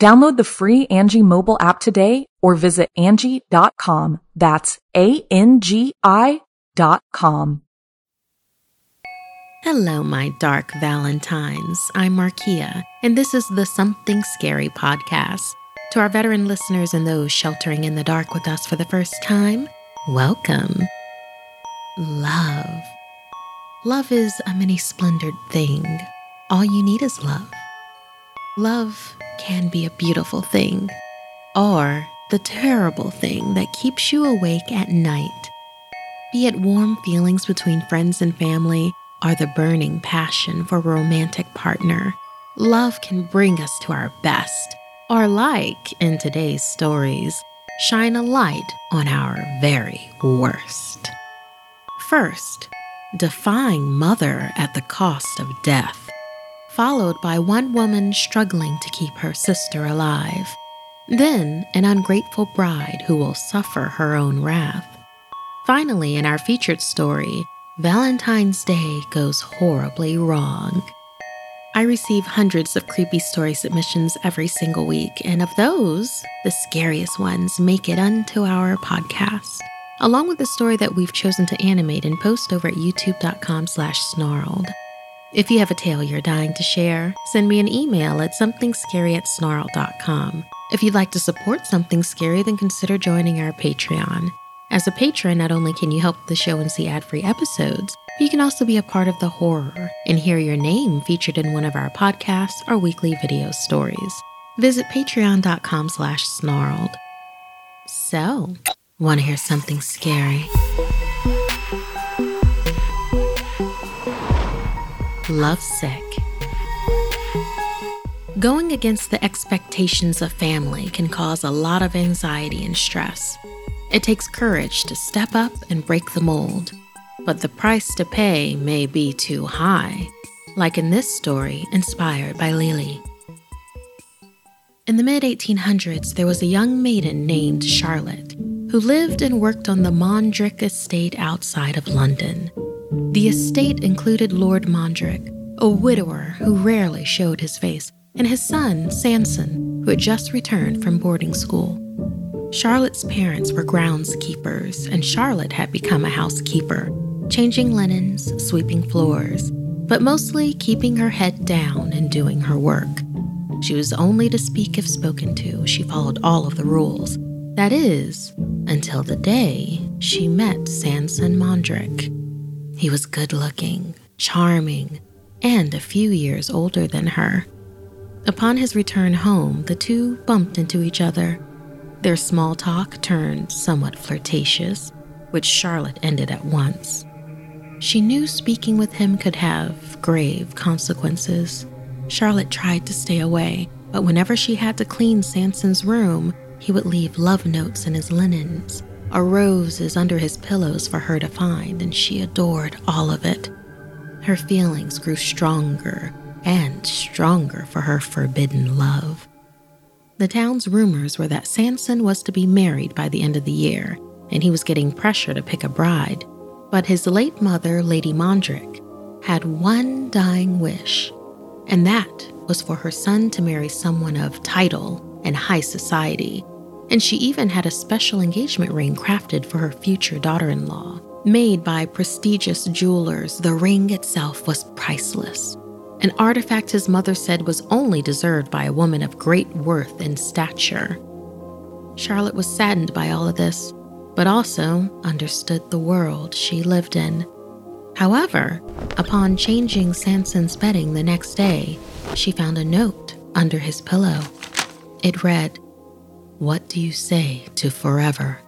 Download the free Angie mobile app today or visit Angie.com. That's A-N-G-I dot com. Hello, my dark Valentines. I'm Markia, and this is the Something Scary podcast. To our veteran listeners and those sheltering in the dark with us for the first time, welcome. Love. Love is a many splendored thing. All you need is love. Love can be a beautiful thing, or the terrible thing that keeps you awake at night. Be it warm feelings between friends and family, or the burning passion for a romantic partner, love can bring us to our best, or like in today's stories, shine a light on our very worst. First, defying mother at the cost of death followed by one woman struggling to keep her sister alive. Then, an ungrateful bride who will suffer her own wrath. Finally, in our featured story, Valentine's Day goes horribly wrong. I receive hundreds of creepy story submissions every single week, and of those, the scariest ones make it onto our podcast, along with the story that we've chosen to animate and post over at youtube.com slash snarled. If you have a tale you're dying to share, send me an email at somethingscary. If you'd like to support Something Scary, then consider joining our Patreon. As a patron, not only can you help the show and see ad-free episodes, but you can also be a part of the horror and hear your name featured in one of our podcasts or weekly video stories. Visit patreon.com slash snarled. So, want to hear something scary? Lovesick. Going against the expectations of family can cause a lot of anxiety and stress. It takes courage to step up and break the mold, but the price to pay may be too high, like in this story inspired by Lily. In the mid 1800s, there was a young maiden named Charlotte who lived and worked on the Mondrick estate outside of London. The estate included Lord Mondrick, a widower who rarely showed his face, and his son, Sanson, who had just returned from boarding school. Charlotte's parents were groundskeepers, and Charlotte had become a housekeeper, changing linens, sweeping floors, but mostly keeping her head down and doing her work. She was only to speak if spoken to. She followed all of the rules. That is, until the day she met Sanson Mondrick. He was good looking, charming, and a few years older than her. Upon his return home, the two bumped into each other. Their small talk turned somewhat flirtatious, which Charlotte ended at once. She knew speaking with him could have grave consequences. Charlotte tried to stay away, but whenever she had to clean Sanson's room, he would leave love notes in his linens or roses under his pillows for her to find, and she adored all of it. Her feelings grew stronger and stronger for her forbidden love. The town's rumors were that Sanson was to be married by the end of the year, and he was getting pressure to pick a bride. But his late mother, Lady Mondrick, had one dying wish, and that was for her son to marry someone of title and high society. And she even had a special engagement ring crafted for her future daughter in law. Made by prestigious jewelers, the ring itself was priceless. An artifact his mother said was only deserved by a woman of great worth and stature. Charlotte was saddened by all of this, but also understood the world she lived in. However, upon changing Sanson's bedding the next day, she found a note under his pillow. It read, What do you say to forever?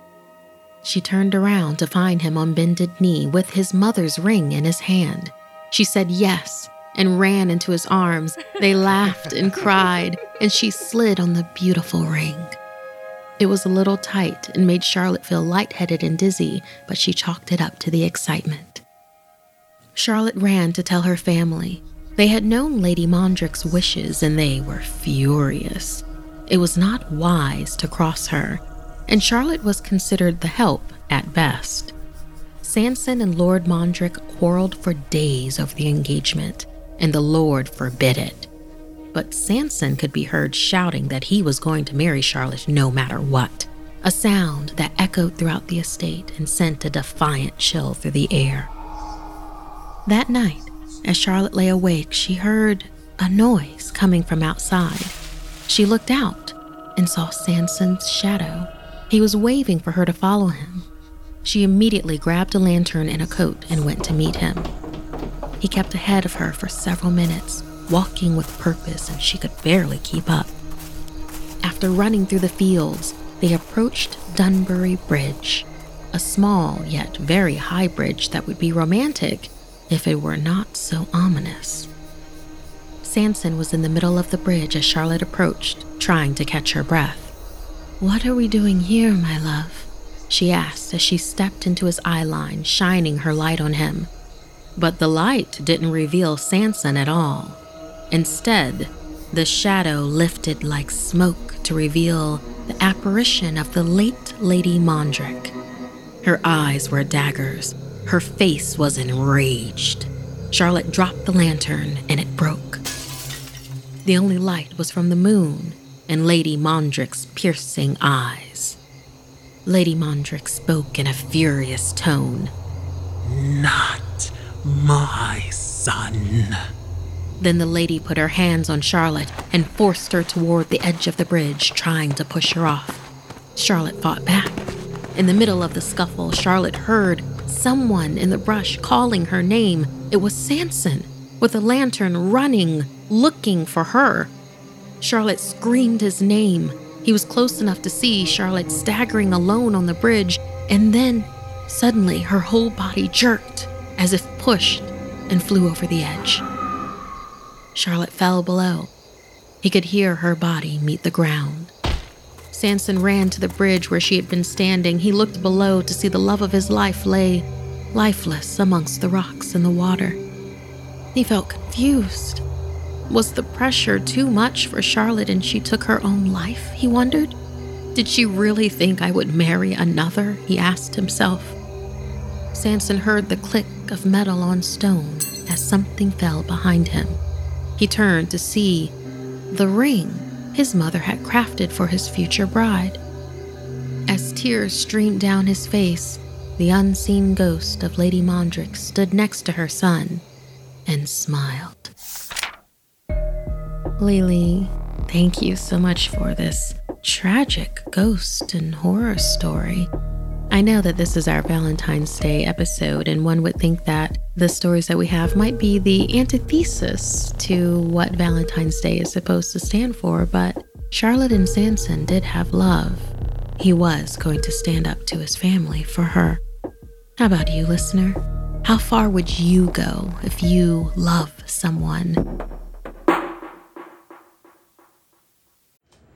She turned around to find him on bended knee with his mother's ring in his hand. She said yes and ran into his arms. They laughed and cried, and she slid on the beautiful ring. It was a little tight and made Charlotte feel lightheaded and dizzy, but she chalked it up to the excitement. Charlotte ran to tell her family. They had known Lady Mondrick's wishes and they were furious. It was not wise to cross her, and Charlotte was considered the help at best. Sanson and Lord Mondrick quarreled for days over the engagement, and the Lord forbid it but Sanson could be heard shouting that he was going to marry Charlotte no matter what, a sound that echoed throughout the estate and sent a defiant chill through the air. That night, as Charlotte lay awake, she heard a noise coming from outside. She looked out and saw Sanson's shadow. He was waving for her to follow him. She immediately grabbed a lantern and a coat and went to meet him. He kept ahead of her for several minutes, walking with purpose, and she could barely keep up. After running through the fields, they approached Dunbury Bridge, a small yet very high bridge that would be romantic if it were not so ominous. Sanson was in the middle of the bridge as Charlotte approached, trying to catch her breath. What are we doing here, my love? she asked as she stepped into his eye line, shining her light on him. But the light didn't reveal Sanson at all. Instead, the shadow lifted like smoke to reveal the apparition of the late Lady Mondrick. Her eyes were daggers. Her face was enraged. Charlotte dropped the lantern and it broke. The only light was from the moon and Lady Mondrick's piercing eyes. Lady Mondrick spoke in a furious tone. Not my son. Then the lady put her hands on Charlotte and forced her toward the edge of the bridge, trying to push her off. Charlotte fought back. In the middle of the scuffle, Charlotte heard someone in the brush calling her name. It was Sanson, with a lantern running, looking for her. Charlotte screamed his name. He was close enough to see Charlotte staggering alone on the bridge, and then, suddenly, her whole body jerked as if pushed and flew over the edge. Charlotte fell below. He could hear her body meet the ground. Sanson ran to the bridge where she had been standing. He looked below to see the love of his life lay lifeless amongst the rocks and the water. He felt confused. Was the pressure too much for Charlotte and she took her own life? He wondered. Did she really think I would marry another? He asked himself. Sanson heard the click of metal on stone as something fell behind him. He turned to see the ring his mother had crafted for his future bride. As tears streamed down his face, the unseen ghost of Lady Mondrick stood next to her son and smiled. Lily, thank you so much for this tragic ghost and horror story. I know that this is our Valentine's Day episode, and one would think that the stories that we have might be the antithesis to what Valentine's Day is supposed to stand for, but Charlotte and Sanson did have love. He was going to stand up to his family for her. How about you, listener? How far would you go if you love someone?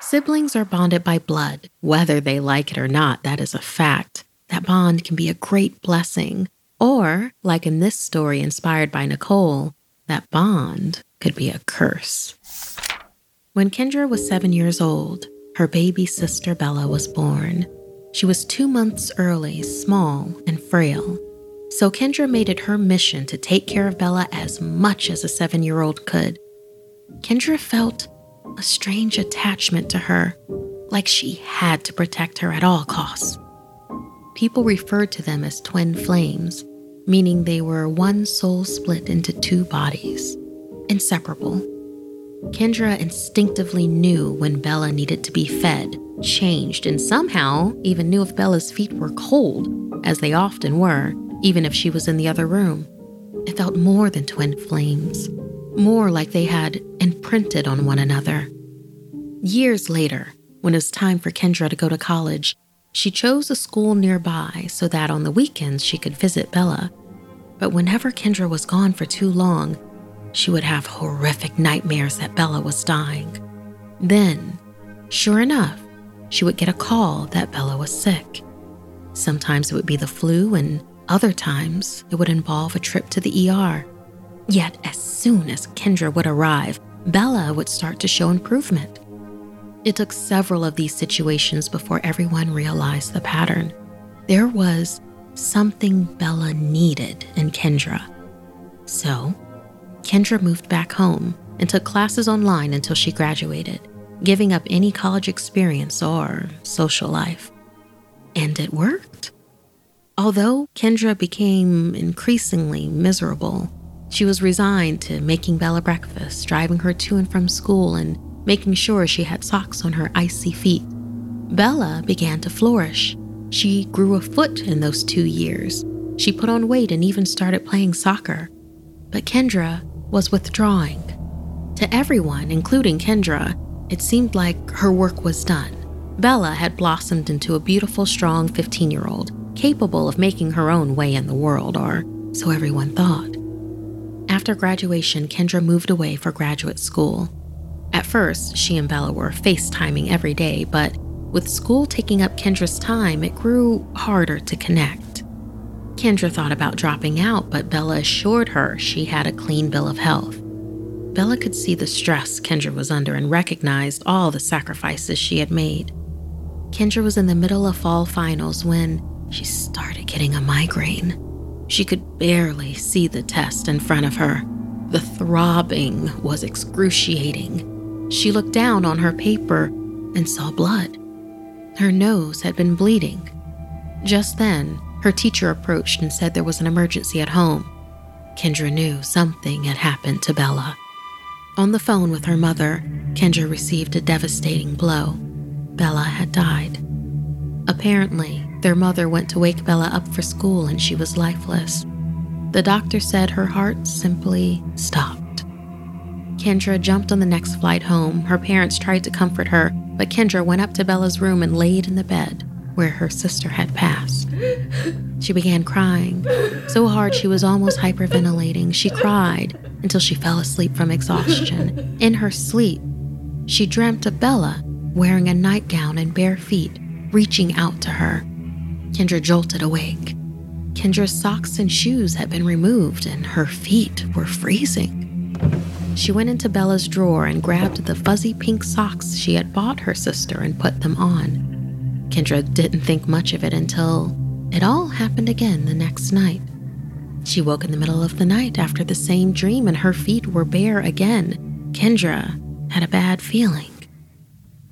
Siblings are bonded by blood. Whether they like it or not, that is a fact. That bond can be a great blessing. Or, like in this story inspired by Nicole, that bond could be a curse. When Kendra was seven years old, her baby sister Bella was born. She was two months early, small, and frail. So Kendra made it her mission to take care of Bella as much as a seven year old could. Kendra felt a strange attachment to her, like she had to protect her at all costs. People referred to them as twin flames, meaning they were one soul split into two bodies, inseparable. Kendra instinctively knew when Bella needed to be fed, changed, and somehow even knew if Bella's feet were cold, as they often were, even if she was in the other room. It felt more than twin flames more like they had imprinted on one another. Years later, when it was time for Kendra to go to college, she chose a school nearby so that on the weekends she could visit Bella. But whenever Kendra was gone for too long, she would have horrific nightmares that Bella was dying. Then, sure enough, she would get a call that Bella was sick. Sometimes it would be the flu, and other times it would involve a trip to the ER. Yet, as soon as Kendra would arrive, Bella would start to show improvement. It took several of these situations before everyone realized the pattern. There was something Bella needed in Kendra. So, Kendra moved back home and took classes online until she graduated, giving up any college experience or social life. And it worked. Although Kendra became increasingly miserable, she was resigned to making Bella breakfast, driving her to and from school, and making sure she had socks on her icy feet. Bella began to flourish. She grew a foot in those two years. She put on weight and even started playing soccer. But Kendra was withdrawing. To everyone, including Kendra, it seemed like her work was done. Bella had blossomed into a beautiful, strong 15 year old, capable of making her own way in the world, or so everyone thought. After graduation, Kendra moved away for graduate school. At first, she and Bella were FaceTiming every day, but with school taking up Kendra's time, it grew harder to connect. Kendra thought about dropping out, but Bella assured her she had a clean bill of health. Bella could see the stress Kendra was under and recognized all the sacrifices she had made. Kendra was in the middle of fall finals when she started getting a migraine. She could barely see the test in front of her. The throbbing was excruciating. She looked down on her paper and saw blood. Her nose had been bleeding. Just then, her teacher approached and said there was an emergency at home. Kendra knew something had happened to Bella. On the phone with her mother, Kendra received a devastating blow. Bella had died. Apparently, their mother went to wake Bella up for school and she was lifeless. The doctor said her heart simply stopped. Kendra jumped on the next flight home. Her parents tried to comfort her, but Kendra went up to Bella's room and laid in the bed where her sister had passed. She began crying, so hard she was almost hyperventilating. She cried until she fell asleep from exhaustion. In her sleep, she dreamt of Bella wearing a nightgown and bare feet, reaching out to her. Kendra jolted awake. Kendra's socks and shoes had been removed, and her feet were freezing. She went into Bella's drawer and grabbed the fuzzy pink socks she had bought her sister and put them on. Kendra didn't think much of it until it all happened again the next night. She woke in the middle of the night after the same dream, and her feet were bare again. Kendra had a bad feeling.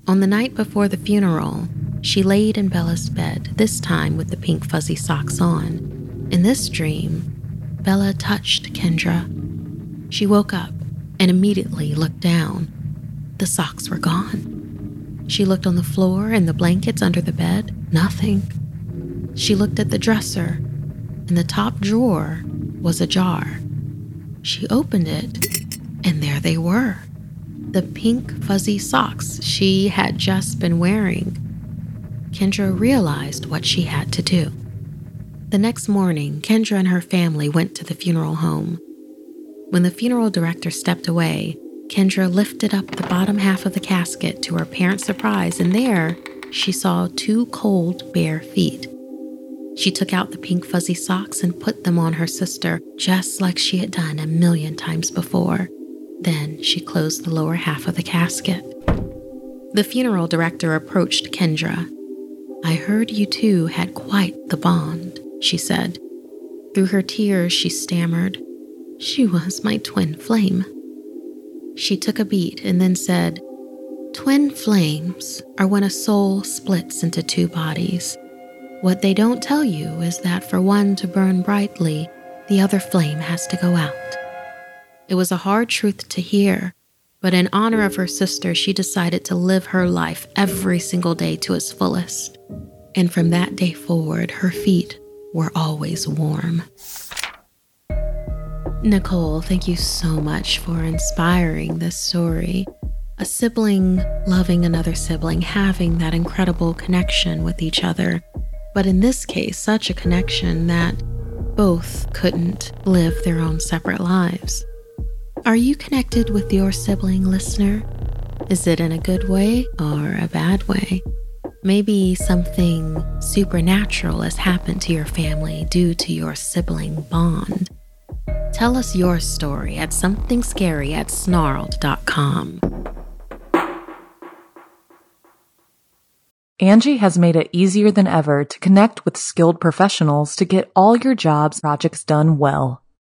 On the night before the funeral, She laid in Bella's bed, this time with the pink fuzzy socks on. In this dream, Bella touched Kendra. She woke up and immediately looked down. The socks were gone. She looked on the floor and the blankets under the bed. Nothing. She looked at the dresser. In the top drawer was ajar. She opened it, and there they were the pink fuzzy socks she had just been wearing. Kendra realized what she had to do. The next morning, Kendra and her family went to the funeral home. When the funeral director stepped away, Kendra lifted up the bottom half of the casket to her parents' surprise, and there she saw two cold, bare feet. She took out the pink fuzzy socks and put them on her sister, just like she had done a million times before. Then she closed the lower half of the casket. The funeral director approached Kendra. I heard you two had quite the bond, she said. Through her tears, she stammered, She was my twin flame. She took a beat and then said, Twin flames are when a soul splits into two bodies. What they don't tell you is that for one to burn brightly, the other flame has to go out. It was a hard truth to hear, but in honor of her sister, she decided to live her life every single day to its fullest. And from that day forward, her feet were always warm. Nicole, thank you so much for inspiring this story. A sibling loving another sibling, having that incredible connection with each other. But in this case, such a connection that both couldn't live their own separate lives. Are you connected with your sibling listener? Is it in a good way or a bad way? Maybe something supernatural has happened to your family due to your sibling bond. Tell us your story at somethingscary at snarled.com. Angie has made it easier than ever to connect with skilled professionals to get all your jobs projects done well.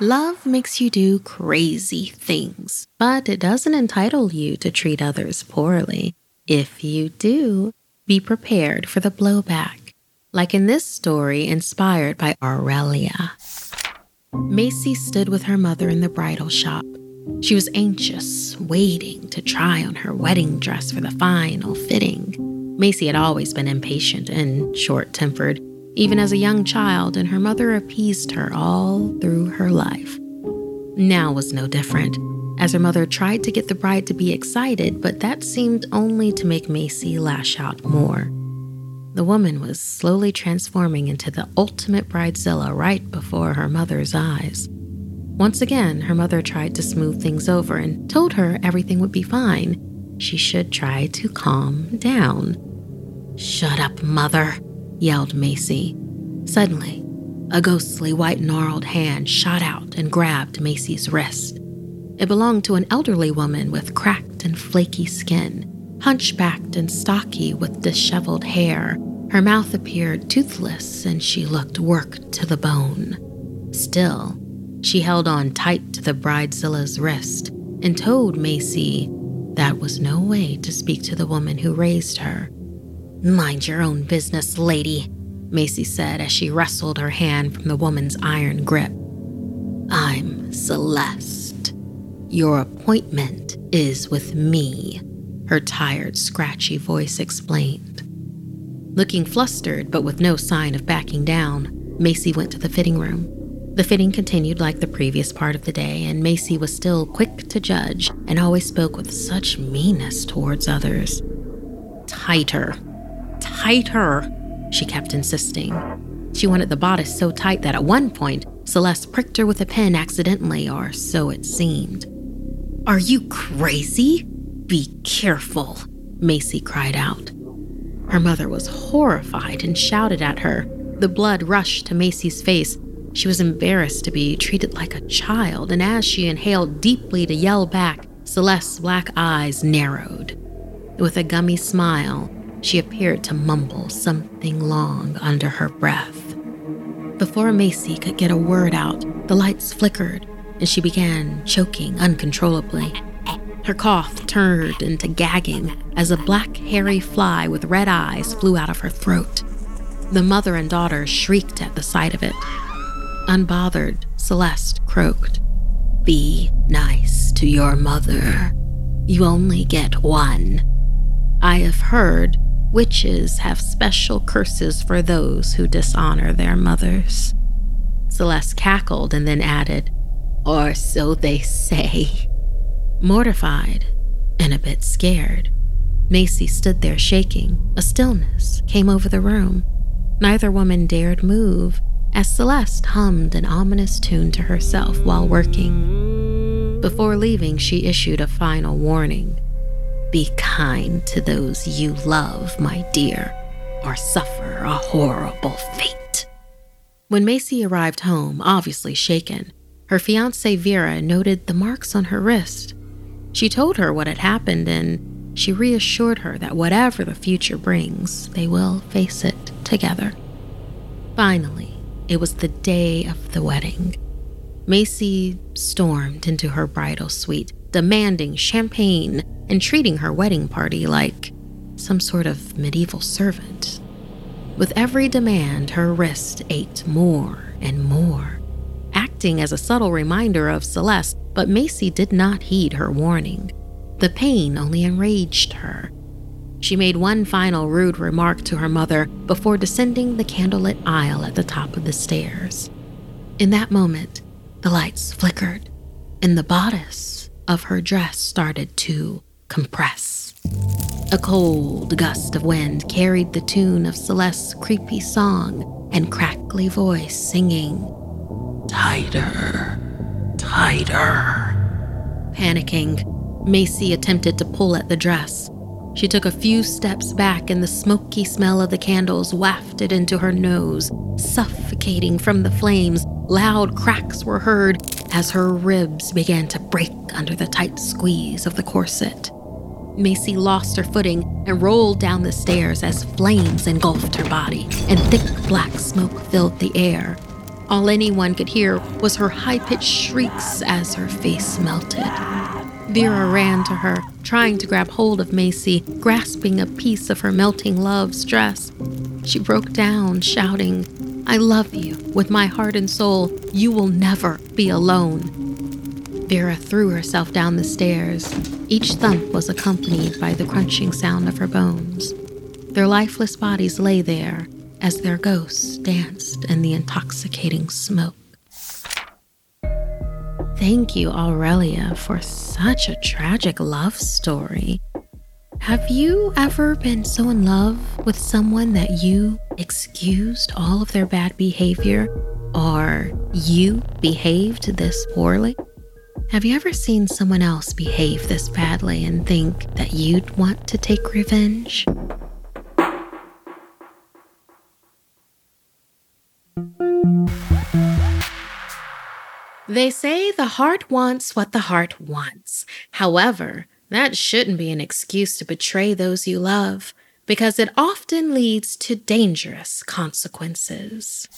Love makes you do crazy things, but it doesn't entitle you to treat others poorly. If you do, be prepared for the blowback. Like in this story inspired by Aurelia. Macy stood with her mother in the bridal shop. She was anxious, waiting to try on her wedding dress for the final fitting. Macy had always been impatient and short tempered, even as a young child, and her mother appeased her all through her life. Now was no different, as her mother tried to get the bride to be excited, but that seemed only to make Macy lash out more. The woman was slowly transforming into the ultimate bridezilla right before her mother's eyes. Once again, her mother tried to smooth things over and told her everything would be fine. She should try to calm down. Shut up, mother, yelled Macy. Suddenly, a ghostly white gnarled hand shot out and grabbed Macy's wrist. It belonged to an elderly woman with cracked and flaky skin, hunchbacked and stocky with disheveled hair, Her mouth appeared toothless and she looked worked to the bone. Still, she held on tight to the bridezilla's wrist and told Macy that was no way to speak to the woman who raised her. Mind your own business, lady, Macy said as she wrestled her hand from the woman's iron grip. I'm Celeste. Your appointment is with me, her tired, scratchy voice explained. Looking flustered, but with no sign of backing down, Macy went to the fitting room. The fitting continued like the previous part of the day, and Macy was still quick to judge and always spoke with such meanness towards others. Tighter, tighter, she kept insisting. She wanted the bodice so tight that at one point, Celeste pricked her with a pin accidentally, or so it seemed. Are you crazy? Be careful, Macy cried out. Her mother was horrified and shouted at her. The blood rushed to Macy's face. She was embarrassed to be treated like a child, and as she inhaled deeply to yell back, Celeste's black eyes narrowed. With a gummy smile, she appeared to mumble something long under her breath. Before Macy could get a word out, the lights flickered and she began choking uncontrollably. Her cough turned into gagging as a black, hairy fly with red eyes flew out of her throat. The mother and daughter shrieked at the sight of it. Unbothered, Celeste croaked, Be nice to your mother. You only get one. I have heard witches have special curses for those who dishonor their mothers. Celeste cackled and then added, Or so they say. Mortified and a bit scared, Macy stood there shaking. A stillness came over the room. Neither woman dared move as Celeste hummed an ominous tune to herself while working. Before leaving, she issued a final warning be kind to those you love, my dear, or suffer a horrible fate. When Macy arrived home, obviously shaken, her fiance Vera noted the marks on her wrist. She told her what had happened and she reassured her that whatever the future brings, they will face it together. Finally, it was the day of the wedding. Macy stormed into her bridal suite, demanding champagne and treating her wedding party like some sort of medieval servant. With every demand, her wrist ached more and more, acting as a subtle reminder of Celeste, but Macy did not heed her warning. The pain only enraged her. She made one final rude remark to her mother before descending the candlelit aisle at the top of the stairs. In that moment, the lights flickered, and the bodice of her dress started to compress. A cold gust of wind carried the tune of Celeste's creepy song and crackly voice singing, Tighter, tighter. Panicking, Macy attempted to pull at the dress. She took a few steps back, and the smoky smell of the candles wafted into her nose, suffocating from the flames. Loud cracks were heard as her ribs began to break under the tight squeeze of the corset. Macy lost her footing and rolled down the stairs as flames engulfed her body and thick black smoke filled the air. All anyone could hear was her high pitched shrieks as her face melted. Vera ran to her, trying to grab hold of Macy, grasping a piece of her melting love's dress. She broke down, shouting, I love you with my heart and soul. You will never be alone. Vera threw herself down the stairs. Each thump was accompanied by the crunching sound of her bones. Their lifeless bodies lay there as their ghosts danced in the intoxicating smoke. Thank you, Aurelia, for such a tragic love story. Have you ever been so in love with someone that you excused all of their bad behavior or you behaved this poorly? Have you ever seen someone else behave this badly and think that you'd want to take revenge? They say the heart wants what the heart wants. However, that shouldn't be an excuse to betray those you love. because it often leads to dangerous consequences.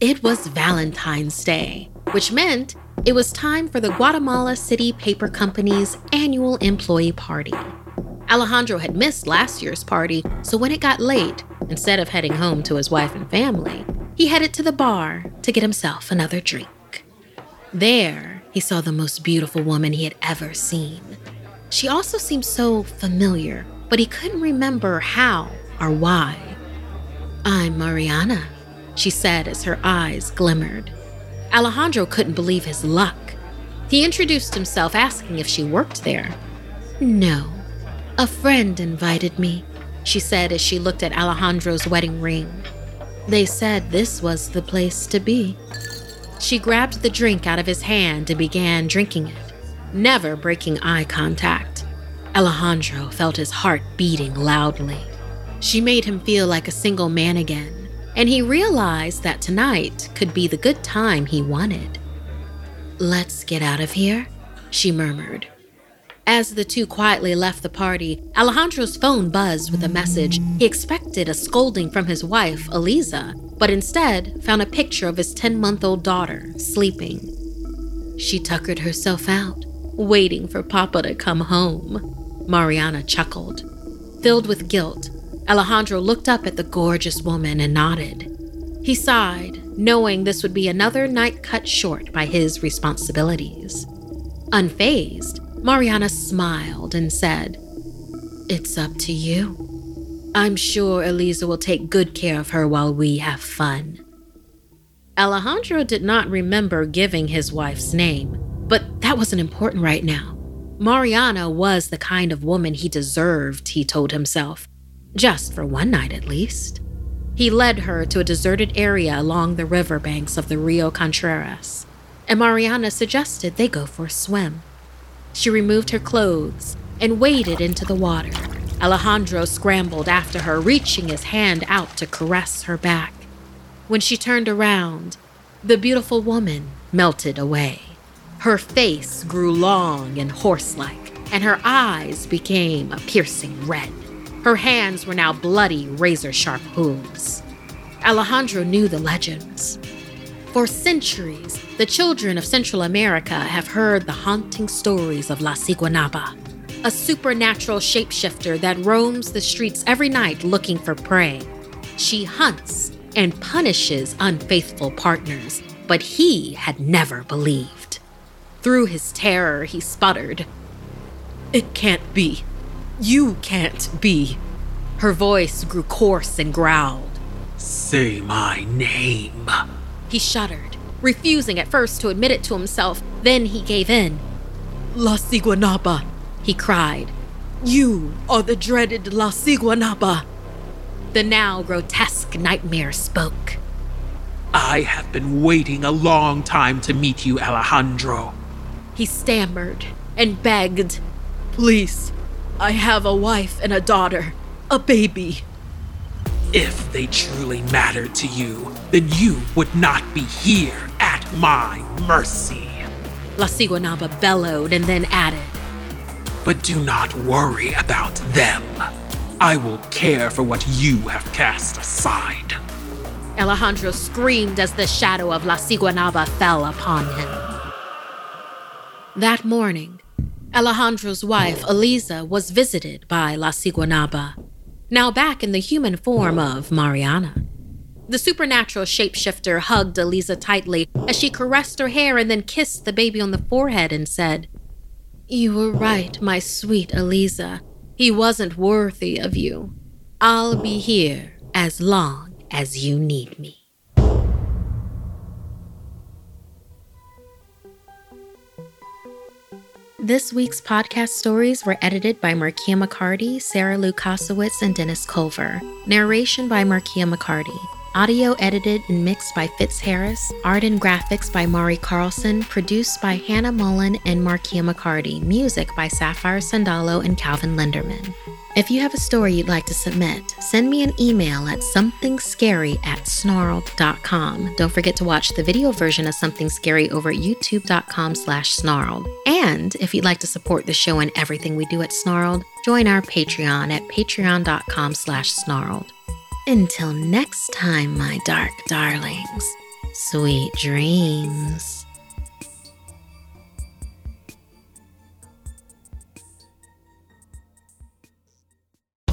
It was Valentine's Day, which meant it was time for the Guatemala City Paper Company's annual employee party. Alejandro had missed last year's party, so when it got late, instead of heading home to his wife and family, he headed to the bar to get himself another drink. There, he saw the most beautiful woman he had ever seen. She also seemed so familiar, but he couldn't remember how or why. I'm Mariana, she said as her eyes glimmered. Alejandro couldn't believe his luck. He introduced himself, asking if she worked there. No, a friend invited me, she said as she looked at Alejandro's wedding ring. They said this was the place to be. She grabbed the drink out of his hand and began drinking it, never breaking eye contact. Alejandro felt his heart beating loudly. She made him feel like a single man again, and he realized that tonight could be the good time he wanted. Let's get out of here, she murmured. As the two quietly left the party, Alejandro's phone buzzed with a message. He expected a scolding from his wife, Eliza, but instead found a picture of his 10 month old daughter sleeping. She tuckered herself out, waiting for Papa to come home. Mariana chuckled. Filled with guilt, Alejandro looked up at the gorgeous woman and nodded. He sighed, knowing this would be another night cut short by his responsibilities. Unfazed, Mariana smiled and said, It's up to you. I'm sure Eliza will take good care of her while we have fun. Alejandro did not remember giving his wife's name, but that wasn't important right now. Mariana was the kind of woman he deserved, he told himself, just for one night at least. He led her to a deserted area along the riverbanks of the Rio Contreras, and Mariana suggested they go for a swim. She removed her clothes and waded into the water. Alejandro scrambled after her, reaching his hand out to caress her back. When she turned around, the beautiful woman melted away. Her face grew long and horse like, and her eyes became a piercing red. Her hands were now bloody, razor sharp hooves. Alejandro knew the legends. For centuries, the children of Central America have heard the haunting stories of La Siguanaba, a supernatural shapeshifter that roams the streets every night looking for prey. She hunts and punishes unfaithful partners, but he had never believed. Through his terror, he sputtered, It can't be. You can't be. Her voice grew coarse and growled. Say my name. He shuddered, refusing at first to admit it to himself. Then he gave in. La Siguanaba, he cried. You are the dreaded La Siguanaba. The now grotesque nightmare spoke. I have been waiting a long time to meet you, Alejandro. He stammered and begged. Please, I have a wife and a daughter, a baby. If they truly mattered to you, then you would not be here at my mercy. La Siguanaba bellowed and then added, But do not worry about them. I will care for what you have cast aside. Alejandro screamed as the shadow of La Siguanaba fell upon him. That morning, Alejandro's wife, Eliza, was visited by La Siguanaba now back in the human form of Mariana. The supernatural shapeshifter hugged Eliza tightly as she caressed her hair and then kissed the baby on the forehead and said, You were right, my sweet Eliza. He wasn't worthy of you. I'll be here as long as you need me. This week's podcast stories were edited by Markia McCarty, Sarah Lukasiewicz, and Dennis Culver. Narration by Markia McCarty. Audio edited and mixed by Fitz Harris. Art and graphics by Mari Carlson. Produced by Hannah Mullen and Markia McCarty. Music by Sapphire Sandalo and Calvin Linderman. If you have a story you'd like to submit, send me an email at somethingscary at snarled.com. Don't forget to watch the video version of Something Scary over at youtube.com slash snarled. And if you'd like to support the show and everything we do at Snarled, join our Patreon at patreon.com slash snarled. Until next time, my dark darlings, sweet dreams.